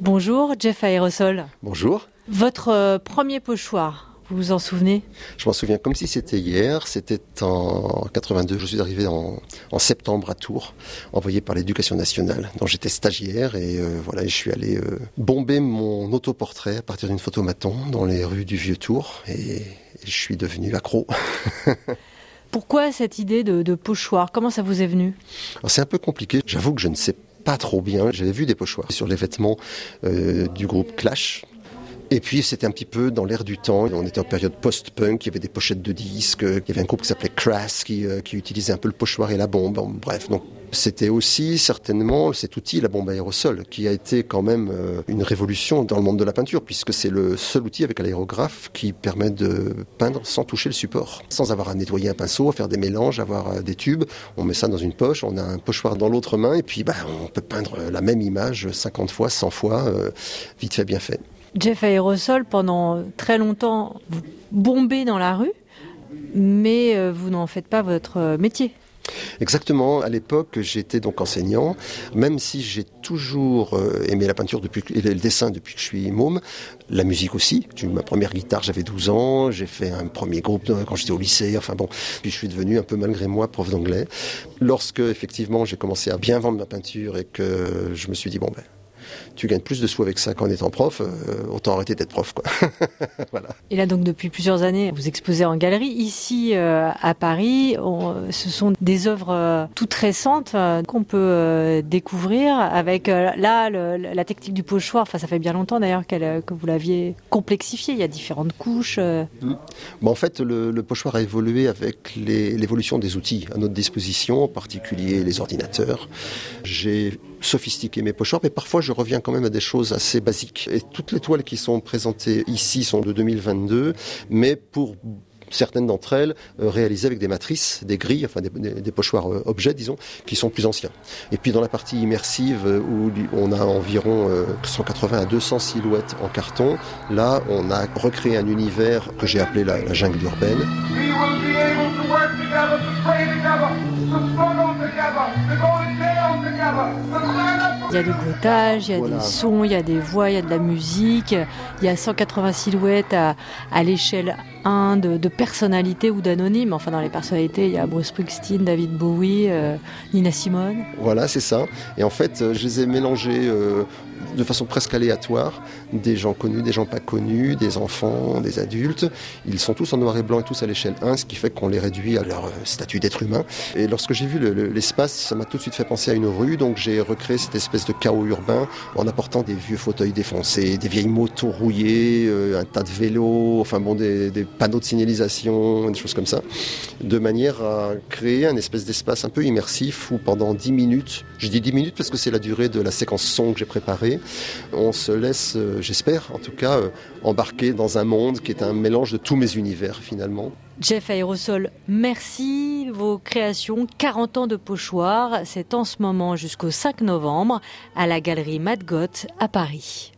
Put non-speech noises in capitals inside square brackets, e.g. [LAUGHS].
Bonjour, Jeff Aérosol. Bonjour. Votre euh, premier pochoir, vous vous en souvenez? Je m'en souviens comme si c'était hier. C'était en 82. Je suis arrivé en, septembre à Tours, envoyé par l'éducation nationale, dont j'étais stagiaire. Et euh, voilà, je suis allé euh, bomber mon autoportrait à partir d'une photomaton dans les rues du Vieux Tours. Et, je suis devenu accro. [LAUGHS] Pourquoi cette idée de, pochoir? Comment ça vous est venu? C'est un peu compliqué. J'avoue que je ne sais pas trop bien. J'avais vu des pochoirs sur les vêtements du groupe Clash, et puis c'était un petit peu dans l'air du temps. On était en période post-punk, il y avait des pochettes de disques, il y avait un groupe qui s'appelait Crass qui, euh, utilisait un peu le pochoir et la bombe. bref, donc c'était aussi certainement cet outil, la bombe aérosol, qui a été quand même euh, une révolution dans le monde de la peinture, puisque c'est le seul outil avec l'aérographe qui permet de peindre sans toucher le support, sans avoir à nettoyer un pinceau, à faire des mélanges, avoir euh, des tubes. On met ça dans une poche, on a un pochoir dans l'autre main, et puis bah, on peut peindre la même image 50 fois, 100 fois, vite fait, bien fait. Jeff Aérosol, pendant très longtemps, vous bombez dans la rue, mais euh, vous n'en faites pas votre euh, métier. Exactement. À l'époque, j'étais donc enseignant. Même si j'ai toujours euh, aimé la peinture depuis, et le dessin depuis que je suis môme, la musique aussi. J'ai eu ma première guitare, j'avais 12 ans. J'ai fait un premier groupe quand j'étais au lycée. Enfin bon, puis je suis devenu un peu malgré moi prof d'anglais. Lorsque effectivement j'ai commencé à bien vendre ma peinture et que je me suis dit bon ben tu gagnes plus de sous avec ça qu'en étant prof, euh, autant arrêter d'être prof. Quoi. [LAUGHS] voilà. Et là, donc, depuis plusieurs années, vous exposez en galerie. Ici, euh, à Paris, ce sont des œuvres euh, toutes récentes qu'on peut découvrir avec, là, la technique du pochoir. Enfin, ça fait bien longtemps d'ailleurs que vous l'aviez complexifié. Il y a différentes couches. Mm. Bon, en fait, le, le, pochoir a évolué avec l'évolution des outils à notre disposition, en particulier les ordinateurs. J'ai sophistiqué mes pochoirs, mais parfois je reviens quand même à des choses assez basiques. Et toutes les toiles qui sont présentées ici sont de 2022, mais pour certaines d'entre elles euh, réalisées avec des matrices, des grilles, enfin des, pochoirs euh, objets, disons, qui sont plus anciens. Et puis dans la partie immersive, euh, où on a environ 180 à 200 silhouettes en carton, là, on a recréé un univers que j'ai appelé la, jungle urbaine. Il y a du bruitage, il y a des sons, il y a des voix, il y a de la musique, il y a 180 silhouettes à, à l'échelle 1 de, de personnalités ou d'anonymes. Enfin, dans les personnalités, il y a Bruce Springsteen, David Bowie, euh, Nina Simone. Voilà, c'est ça. Et en fait, euh, je les ai mélangés euh, de façon presque aléatoire, des gens connus, des gens pas connus, des enfants, des adultes. Ils sont tous en noir et blanc et tous à l'échelle 1, ce qui fait qu'on les réduit à leur statut d'être humain. Et lorsque j'ai vu l'espace, ça m'a tout de suite fait penser à une rue, donc j'ai recréé cette espèce de chaos urbain en apportant des vieux fauteuils défoncés, des vieilles motos rouillées, euh, un tas de vélos, enfin bon, des, des panneaux de signalisation, des choses comme ça, de manière à créer un espèce d'espace un peu immersif où pendant 10 minutes, je dis 10 minutes parce que c'est la durée de la séquence son que j'ai préparée, on se laisse, euh, j'espère en tout cas, euh, embarquer dans un monde qui est un mélange de tous mes univers finalement. Jeff Aérosol, merci. Vos créations, 40 ans de pochoir, c'est en ce moment jusqu'au 5 novembre à la galerie Madgot à Paris.